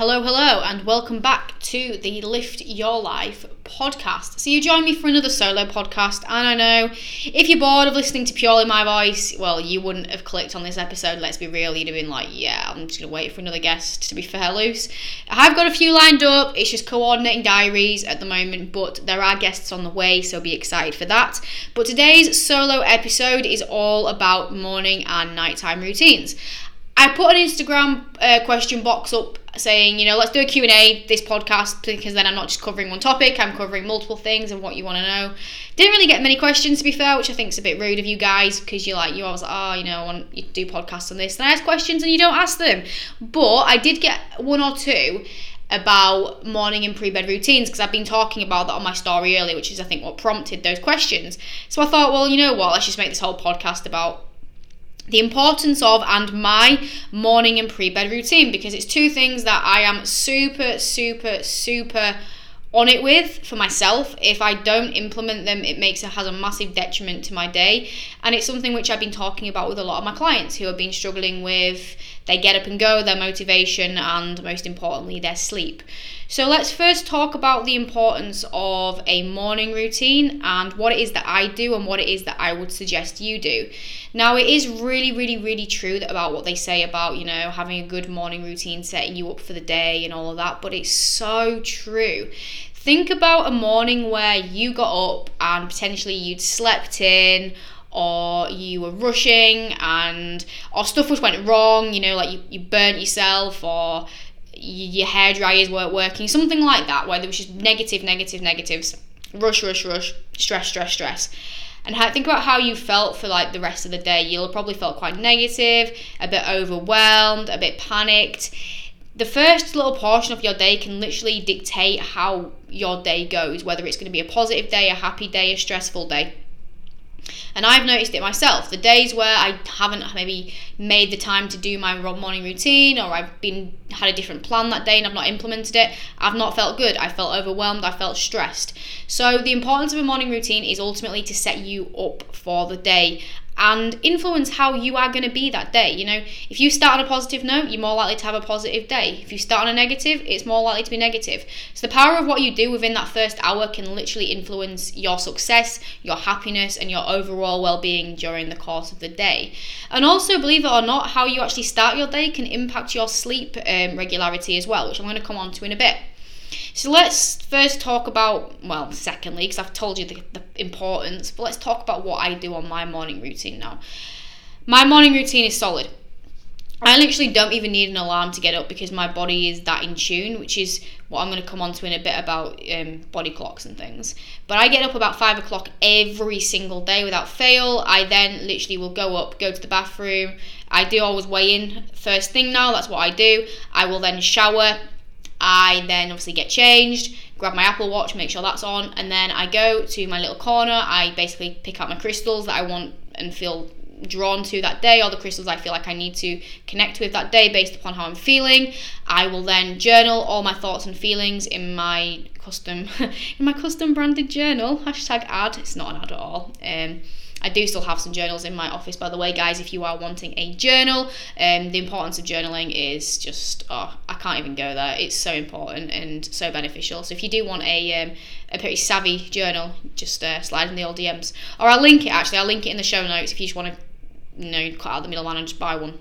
Hello, hello, and welcome back to the Lift Your Life podcast. So, you join me for another solo podcast, and I know if you're bored of listening to purely my voice, well, you wouldn't have clicked on this episode, let's be real. You'd have been like, yeah, I'm just gonna wait for another guest to be fair loose. I've got a few lined up, it's just coordinating diaries at the moment, but there are guests on the way, so be excited for that. But today's solo episode is all about morning and nighttime routines. I put an Instagram uh, question box up saying, you know, let's do a Q&A this podcast because then I'm not just covering one topic, I'm covering multiple things and what you want to know. Didn't really get many questions to be fair, which I think is a bit rude of you guys because you're like, you always like, oh, you know, I want you to do podcasts on this. And I ask questions and you don't ask them. But I did get one or two about morning and pre-bed routines because I've been talking about that on my story earlier, which is I think what prompted those questions. So I thought, well, you know what, let's just make this whole podcast about the importance of and my morning and pre bed routine because it's two things that I am super, super, super on it with for myself. If I don't implement them, it makes it has a massive detriment to my day. And it's something which I've been talking about with a lot of my clients who have been struggling with they get up and go, their motivation, and most importantly, their sleep. So let's first talk about the importance of a morning routine and what it is that I do and what it is that I would suggest you do. Now, it is really, really, really true that about what they say about, you know, having a good morning routine, setting you up for the day and all of that, but it's so true. Think about a morning where you got up and potentially you'd slept in or you were rushing and or stuff was went wrong, you know, like you, you burnt yourself or your hair dryers weren't working, something like that, where there was just negative, negative, negatives, rush, rush, rush, stress, stress, stress. And think about how you felt for like the rest of the day. You'll probably felt quite negative, a bit overwhelmed, a bit panicked. The first little portion of your day can literally dictate how your day goes, whether it's going to be a positive day, a happy day, a stressful day. And I've noticed it myself. The days where I haven't maybe made the time to do my morning routine or I've been had a different plan that day and I've not implemented it, I've not felt good. I felt overwhelmed, I felt stressed. So the importance of a morning routine is ultimately to set you up for the day and influence how you are going to be that day. You know, if you start on a positive note, you're more likely to have a positive day. If you start on a negative, it's more likely to be negative. So, the power of what you do within that first hour can literally influence your success, your happiness, and your overall well being during the course of the day. And also, believe it or not, how you actually start your day can impact your sleep um, regularity as well, which I'm going to come on to in a bit. So let's first talk about, well, secondly, because I've told you the, the importance, but let's talk about what I do on my morning routine now. My morning routine is solid. I literally don't even need an alarm to get up because my body is that in tune, which is what I'm going to come on to in a bit about um, body clocks and things. But I get up about five o'clock every single day without fail. I then literally will go up, go to the bathroom. I do always weigh in first thing now, that's what I do. I will then shower, I then obviously get changed, grab my Apple Watch, make sure that's on, and then I go to my little corner. I basically pick out my crystals that I want and feel drawn to that day, or the crystals I feel like I need to connect with that day based upon how I'm feeling. I will then journal all my thoughts and feelings in my custom in my custom branded journal. Hashtag ad. It's not an ad at all. Um, I do still have some journals in my office, by the way, guys. If you are wanting a journal, um, the importance of journaling is just oh, I can't even go there. It's so important and so beneficial. So if you do want a um, a pretty savvy journal, just uh, slide in the old DMs, or I'll link it. Actually, I'll link it in the show notes if you just want to, you know, cut out the middleman and just buy one.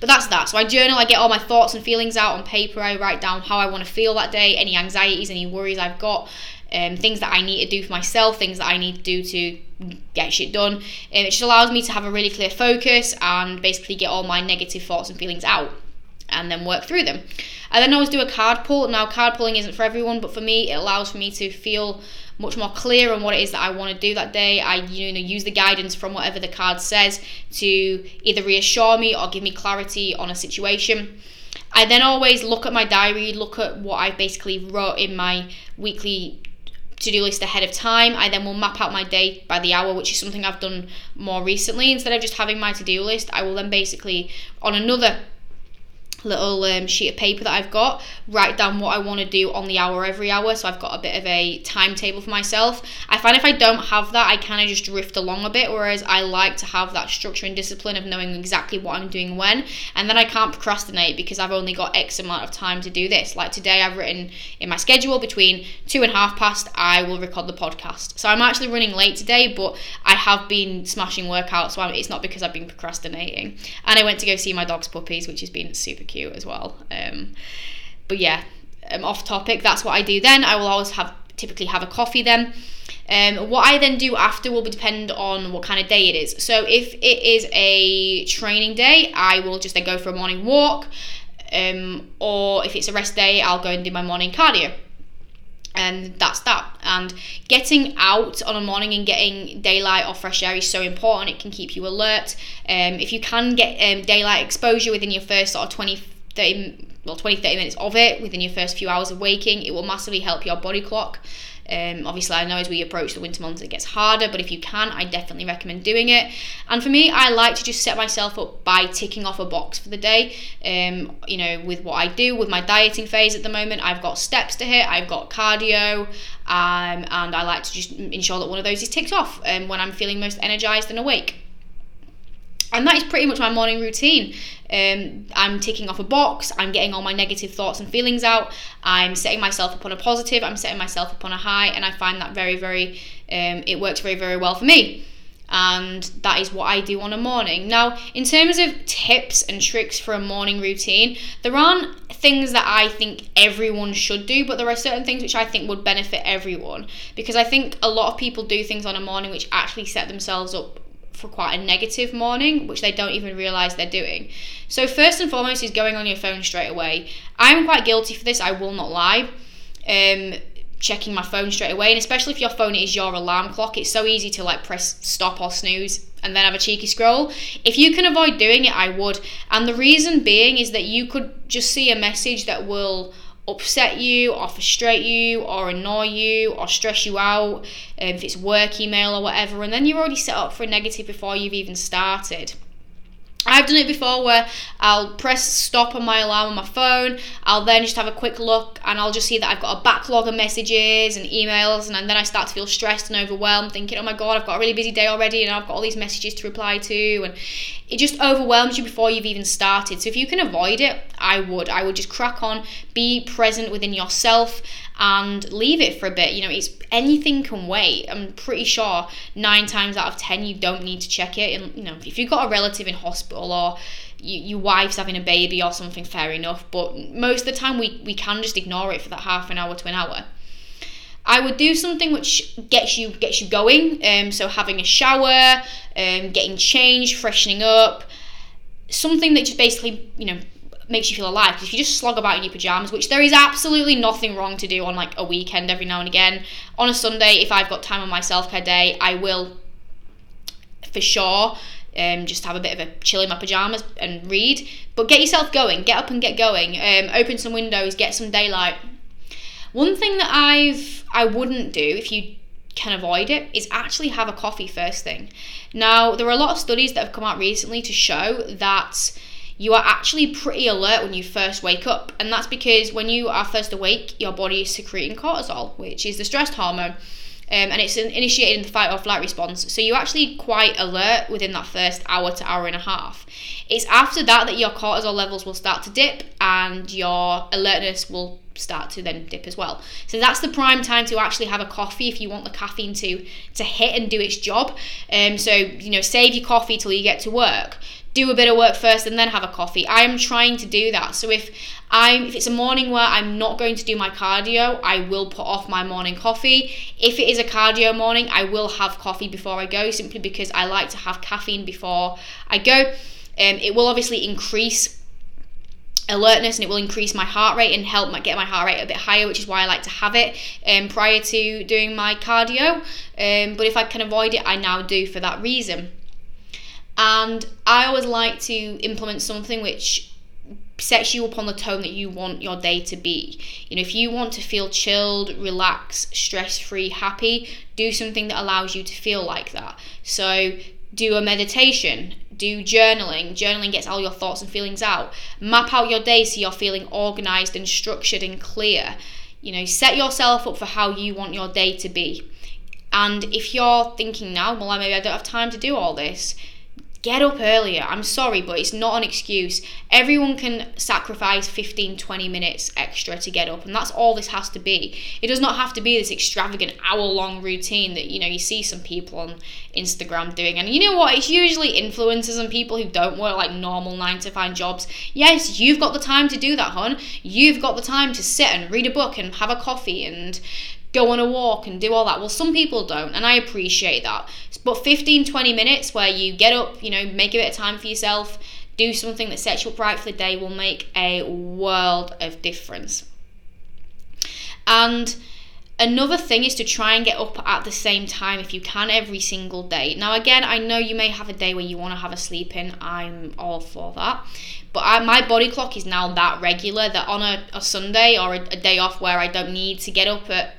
But that's that. So I journal, I get all my thoughts and feelings out on paper. I write down how I want to feel that day, any anxieties, any worries I've got, um, things that I need to do for myself, things that I need to do to get shit done. Um, it just allows me to have a really clear focus and basically get all my negative thoughts and feelings out and then work through them. I then always do a card pull. Now, card pulling isn't for everyone, but for me, it allows for me to feel much more clear on what it is that I want to do that day. I you know use the guidance from whatever the card says to either reassure me or give me clarity on a situation. I then always look at my diary, look at what I basically wrote in my weekly to-do list ahead of time. I then will map out my day by the hour, which is something I've done more recently. Instead of just having my to-do list, I will then basically on another little um, sheet of paper that I've got, write down what I want to do on the hour every hour. So I've got a bit of a timetable for myself. I find if I don't have that, I kind of just drift along a bit, whereas I like to have that structure and discipline of knowing exactly what I'm doing when. And then I can't procrastinate because I've only got X amount of time to do this. Like today, I've written in my schedule between two and half past, I will record the podcast. So I'm actually running late today, but I have been smashing workouts, so it's not because I've been procrastinating. And I went to go see my dog's puppies, which has been super cute as well. Um, but yeah, um, off topic. That's what I do then. I will always have typically have a coffee then. Um, what I then do after will depend on what kind of day it is. So if it is a training day, I will just then go for a morning walk. Um, or if it's a rest day, I'll go and do my morning cardio. And that's that. And getting out on a morning and getting daylight or fresh air is so important. It can keep you alert. Um, if you can get um, daylight exposure within your first sort of 20, 30, well, 20, 30 minutes of it within your first few hours of waking, it will massively help your body clock. Um, obviously, I know as we approach the winter months, it gets harder, but if you can, I definitely recommend doing it. And for me, I like to just set myself up by ticking off a box for the day. Um, you know, with what I do with my dieting phase at the moment, I've got steps to hit, I've got cardio, um, and I like to just ensure that one of those is ticked off um, when I'm feeling most energized and awake and that is pretty much my morning routine. Um, I'm ticking off a box, I'm getting all my negative thoughts and feelings out, I'm setting myself up on a positive, I'm setting myself up on a high, and I find that very, very, um, it works very, very well for me. And that is what I do on a morning. Now, in terms of tips and tricks for a morning routine, there aren't things that I think everyone should do, but there are certain things which I think would benefit everyone. Because I think a lot of people do things on a morning which actually set themselves up for quite a negative morning, which they don't even realize they're doing. So, first and foremost, is going on your phone straight away. I'm quite guilty for this, I will not lie. Um, checking my phone straight away, and especially if your phone is your alarm clock, it's so easy to like press stop or snooze and then have a cheeky scroll. If you can avoid doing it, I would. And the reason being is that you could just see a message that will upset you or frustrate you or annoy you or stress you out um, if it's work email or whatever and then you're already set up for a negative before you've even started I've done it before where I'll press stop on my alarm on my phone. I'll then just have a quick look and I'll just see that I've got a backlog of messages and emails. And then I start to feel stressed and overwhelmed, thinking, oh my God, I've got a really busy day already and I've got all these messages to reply to. And it just overwhelms you before you've even started. So if you can avoid it, I would. I would just crack on, be present within yourself and leave it for a bit. You know, it's anything can wait. I'm pretty sure nine times out of ten you don't need to check it. And you know, if you've got a relative in hospital or you, your wife's having a baby or something, fair enough. But most of the time we, we can just ignore it for that half an hour to an hour. I would do something which gets you gets you going. Um, so having a shower, um, getting changed, freshening up, something that just basically you know makes you feel alive. Because if you just slog about in your pajamas, which there is absolutely nothing wrong to do on like a weekend every now and again, on a Sunday, if I've got time on my self care day, I will for sure um, just have a bit of a chill in my pajamas and read. But get yourself going, get up and get going. Um, open some windows, get some daylight. One thing that I've I wouldn't do if you can avoid it is actually have a coffee first thing. Now there are a lot of studies that have come out recently to show that you are actually pretty alert when you first wake up. And that's because when you are first awake, your body is secreting cortisol, which is the stress hormone. Um, and it's initiated in the fight or flight response. So you're actually quite alert within that first hour to hour and a half. It's after that that your cortisol levels will start to dip and your alertness will start to then dip as well. So that's the prime time to actually have a coffee if you want the caffeine to to hit and do its job. Um, so you know, save your coffee till you get to work do a bit of work first and then have a coffee. I am trying to do that. So if I'm if it's a morning where I'm not going to do my cardio, I will put off my morning coffee. If it is a cardio morning, I will have coffee before I go simply because I like to have caffeine before I go. Um, it will obviously increase alertness and it will increase my heart rate and help my, get my heart rate a bit higher which is why I like to have it um, prior to doing my cardio um, but if I can avoid it I now do for that reason and I always like to implement something which sets you up on the tone that you want your day to be. You know, if you want to feel chilled, relaxed, stress free, happy, do something that allows you to feel like that. So, do a meditation, do journaling. Journaling gets all your thoughts and feelings out. Map out your day so you're feeling organized and structured and clear. You know, set yourself up for how you want your day to be. And if you're thinking now, well, maybe I don't have time to do all this, get up earlier. I'm sorry, but it's not an excuse. Everyone can sacrifice 15, 20 minutes extra to get up, and that's all this has to be. It does not have to be this extravagant hour long routine that you know you see some people on Instagram doing. And you know what? It's usually influencers and people who don't work like normal 9 to 5 jobs. Yes, you've got the time to do that, hon. You've got the time to sit and read a book and have a coffee and go on a walk and do all that. Well, some people don't, and I appreciate that. But 15, 20 minutes where you get up, you know, make a bit of time for yourself, do something that sets you up right for the day will make a world of difference. And another thing is to try and get up at the same time if you can every single day. Now, again, I know you may have a day where you want to have a sleep in. I'm all for that. But I, my body clock is now that regular that on a, a Sunday or a, a day off where I don't need to get up at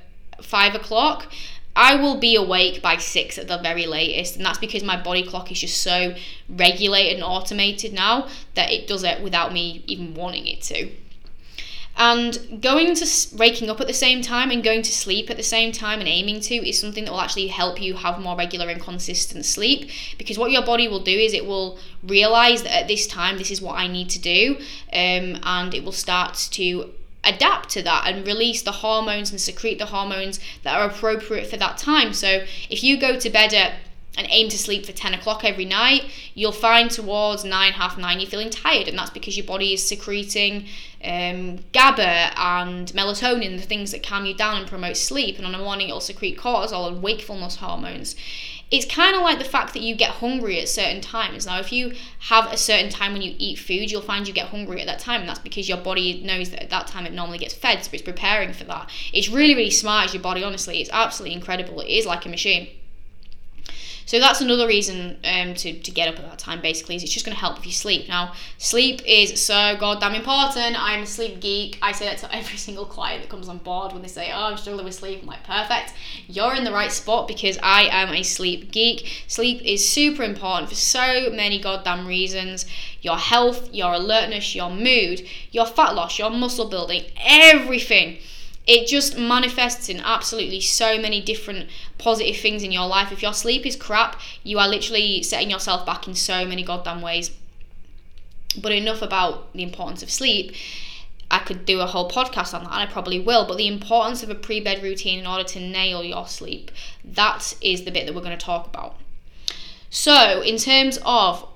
five o'clock, I will be awake by six at the very latest, and that's because my body clock is just so regulated and automated now that it does it without me even wanting it to. And going to waking up at the same time and going to sleep at the same time and aiming to is something that will actually help you have more regular and consistent sleep because what your body will do is it will realize that at this time this is what I need to do um, and it will start to adapt to that and release the hormones and secrete the hormones that are appropriate for that time. So if you go to bed at and aim to sleep for 10 o'clock every night, you'll find towards 9, half 9, you're feeling tired. And that's because your body is secreting um, GABA and melatonin, the things that calm you down and promote sleep. And on the morning, it'll secrete cortisol and wakefulness hormones it's kind of like the fact that you get hungry at certain times. Now, if you have a certain time when you eat food, you'll find you get hungry at that time, and that's because your body knows that at that time it normally gets fed, so it's preparing for that. It's really, really smart as your body, honestly. It's absolutely incredible. It is like a machine. So that's another reason um, to, to get up at that time, basically, is it's just going to help with your sleep. Now, sleep is so goddamn important. I'm a sleep geek. I say that to every single client that comes on board when they say, oh, I'm struggling with sleep. I'm like, perfect. You're in the right spot because I am a sleep geek. Sleep is super important for so many goddamn reasons your health, your alertness, your mood, your fat loss, your muscle building, everything it just manifests in absolutely so many different positive things in your life. If your sleep is crap, you are literally setting yourself back in so many goddamn ways. But enough about the importance of sleep. I could do a whole podcast on that, and I probably will. But the importance of a pre bed routine in order to nail your sleep, that is the bit that we're going to talk about. So, in terms of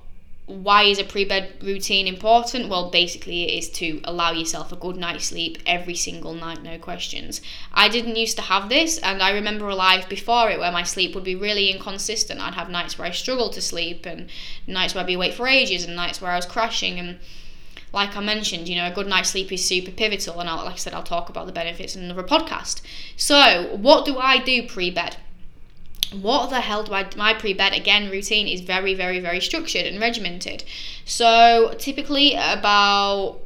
why is a pre-bed routine important well basically it is to allow yourself a good night's sleep every single night no questions i didn't used to have this and i remember a life before it where my sleep would be really inconsistent i'd have nights where i struggled to sleep and nights where i'd be awake for ages and nights where i was crashing and like I mentioned, you know, a good night's sleep is super pivotal, and I'll, like I said, I'll talk about the benefits in another podcast. So, what do I do pre bed? What the hell do I my pre-bed again routine is very very very structured and regimented. So typically about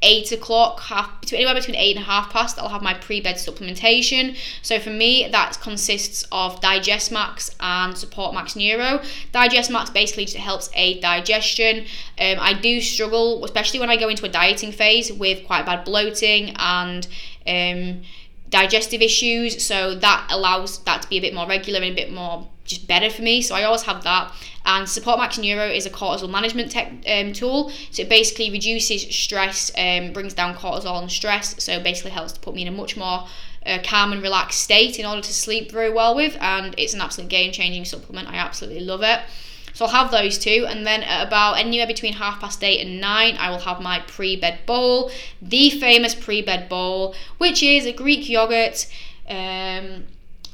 eight o'clock half between anywhere between eight and half past i'll have my pre-bed supplementation. So for me that consists of digest max and support max neuro. Digest max basically just helps aid digestion. Um, i do struggle especially when i go into a dieting phase with quite bad bloating and um, digestive issues so that allows that to be a bit more regular and a bit more just better for me. So i always have that. And support max neuro is a cortisol management tech, um, tool. So it basically reduces stress um, brings down cortisol and stress. So basically helps to put me in a much more uh, calm and relaxed state in order to sleep very well with. And it's an absolute game changing supplement. I absolutely love it so I'll have those two, and then at about anywhere between half past eight and nine, I will have my pre bed bowl, the famous pre bed bowl, which is a Greek yogurt. Um,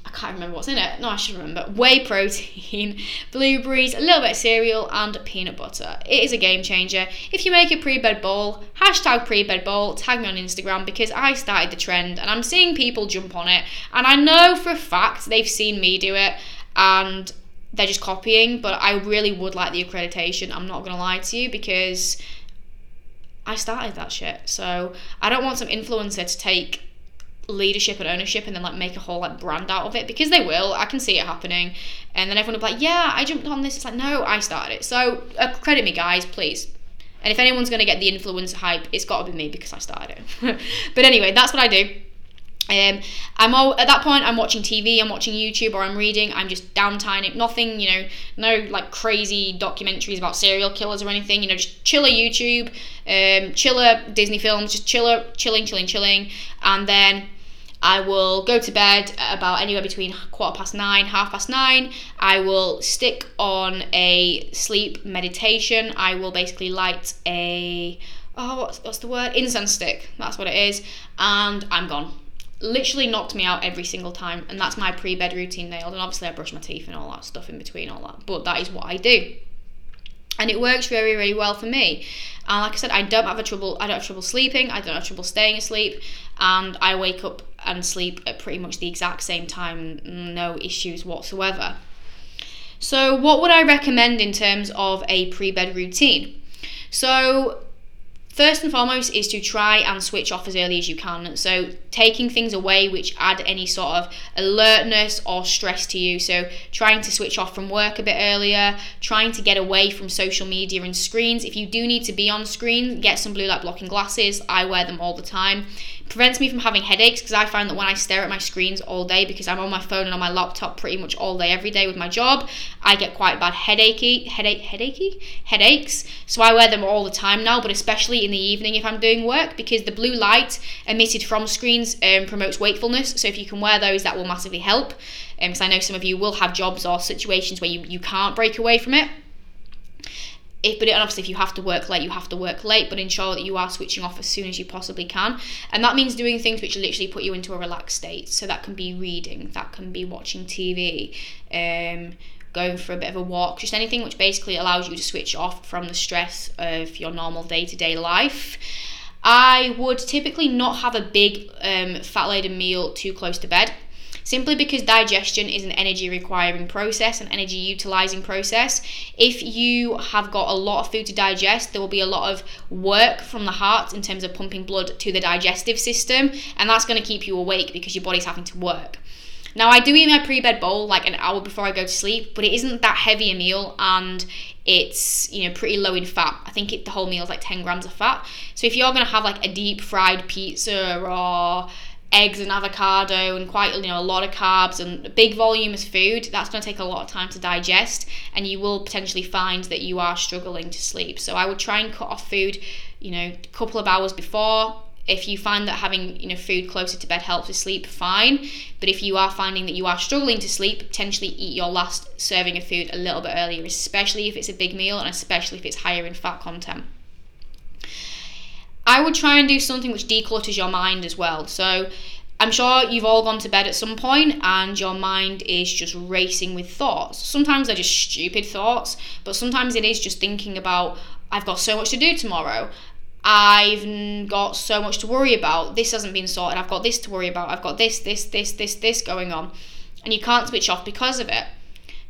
I can't remember what's in it. No, I should remember. Whey protein, blueberries, a little bit of cereal, and peanut butter. It is a game changer. If you make a pre bed bowl, hashtag pre bed bowl, tag me on Instagram because I started the trend and I'm seeing people jump on it. And I know for a fact they've seen me do it and they're just copying, but I really would like the accreditation. I'm not gonna lie to you because I started that shit. So I don't want some influencer to take leadership and ownership and then like make a whole like brand out of it because they will i can see it happening. And then everyone will be like yeah i jumped on this. It's like no i started it. So uh, credit me guys please. And if anyone's going to get the influencer hype it's got to be me because i started it. But anyway that's what i do um, I'm all at that point. I'm watching TV, I'm watching YouTube, or I'm reading. I'm just downtime. Nothing, you know, no like crazy documentaries about serial killers or anything. You know, just chiller YouTube, um, chiller Disney films, just chiller, chilling, chilling, chilling, and then I will go to bed about anywhere between quarter past nine, half past nine. I will stick on a sleep meditation. I will basically light a oh what's, what's the word incense stick. That's what it is, and I'm gone literally knocked me out every single time and that's my pre-bed routine nailed and obviously I brush my teeth and all that stuff in between all that but that is what I do. And it works very very well for me. And like I said I don't have a trouble I don't have trouble sleeping I don't have trouble staying asleep and I wake up and sleep at pretty much the exact same time no issues whatsoever. So what would I recommend in terms of a pre-bed routine? So First and foremost is to try and switch off as early as you can. So, taking things away which add any sort of alertness or stress to you. So, trying to switch off from work a bit earlier, trying to get away from social media and screens. If you do need to be on screen, get some blue light blocking glasses. I wear them all the time prevents me from having headaches because I find that when I stare at my screens all day because I'm on my phone and on my laptop pretty much all day every day with my job, I get quite bad headachy headache headachy headaches. So I wear them all the time now, but especially in the evening if I'm doing work because the blue light emitted from screens um, promotes wakefulness. So if you can wear those, that will massively help. Because um, I know some of you will have jobs or situations where you, you can't break away from it if but obviously if you have to work late you have to work late but ensure that you are switching off as soon as you possibly can. And that means doing things which literally put you into a relaxed state. So that can be reading that can be watching tv um, going for a bit of a walk just anything which basically allows you to switch off from the stress of your normal day-to-day life. I would typically not have a big um, fat laden meal too close to bed simply because digestion is an energy requiring process, an energy utilizing process. If you have got a lot of food to digest, there will be a lot of work from the heart in terms of pumping blood to the digestive system, and that's going to keep you awake because your body's having to work. Now, I do eat my pre bed bowl like an hour before I go to sleep, but it isn't that heavy a meal and it's you know pretty low in fat. I think it, the whole meal is like 10 grams of fat. So if you're gonna have like a deep fried pizza or eggs and avocado and quite you know a lot of carbs and big volume of food that's going to take a lot of time to digest and you will potentially find that you are struggling to sleep. So i would try and cut off food you know a couple of hours before. If you find that having you know food closer to bed helps with sleep fine. But if you are finding that you are struggling to sleep potentially eat your last serving of food a little bit earlier especially if it's a big meal and especially if it's higher in fat content I would try and do something which declutters your mind as well. So I'm sure you've all gone to bed at some point and your mind is just racing with thoughts. Sometimes they're just stupid thoughts, but sometimes it is just thinking about, I've got so much to do tomorrow. I've got so much to worry about. This hasn't been sorted. I've got this to worry about. I've got this, this, this, this, this going on. And you can't switch off because of it.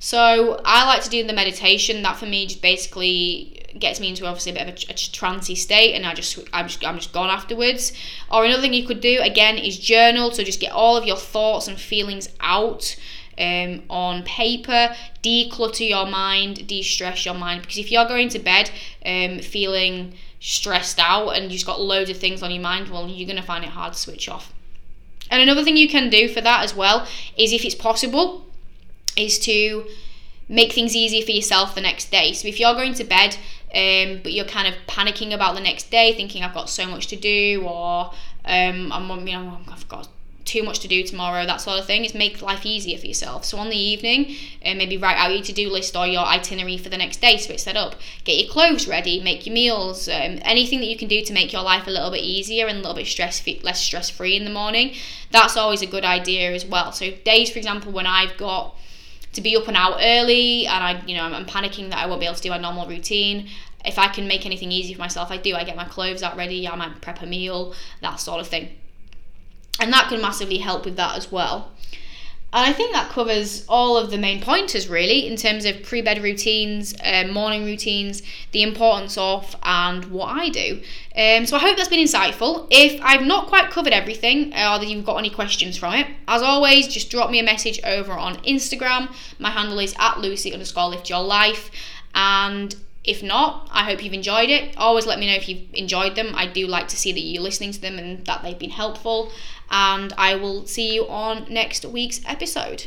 So I like to do the meditation. That for me just basically gets me into obviously a bit of a, a trancy state and I just I'm just I'm just gone afterwards. Or another thing you could do again is journal. So just get all of your thoughts and feelings out. Um, on paper, declutter your mind, de stress your mind. Because if you're going to bed um, feeling stressed out and you've got loads of things on your mind, well, you're going to find it hard to switch off. And another thing you can do for that as well is if it's possible, is to make things easier for yourself the next day. So if you're going to bed um, but you're kind of panicking about the next day, thinking I've got so much to do, or um, I'm, you know, I've got too much to do tomorrow, that sort of thing. Is make life easier for yourself. So on the evening, uh, maybe write out your to-do list or your itinerary for the next day, so it's set up. Get your clothes ready, make your meals, um, anything that you can do to make your life a little bit easier and a little bit stress less stress free in the morning. That's always a good idea as well. So days, for example, when I've got to be up and out early and I you know I'm, I'm, panicking that I won't be able to do my normal routine. If I can make anything easy for myself I do. I get my clothes out ready I might prep a meal that sort of thing. And that can massively help with that as well And I think that covers all of the main pointers really in terms of pre bed routines, uh, morning routines, the importance of, and what I do. Um, so I hope that's been insightful. If I've not quite covered everything uh, or that you've got any questions from it, as always, just drop me a message over on Instagram. My handle is at Lucy underscore lift your life. And if not, I hope you've enjoyed it. Always let me know if you've enjoyed them. I do like to see that you're listening to them and that they've been helpful. And I will see you on next week's episode.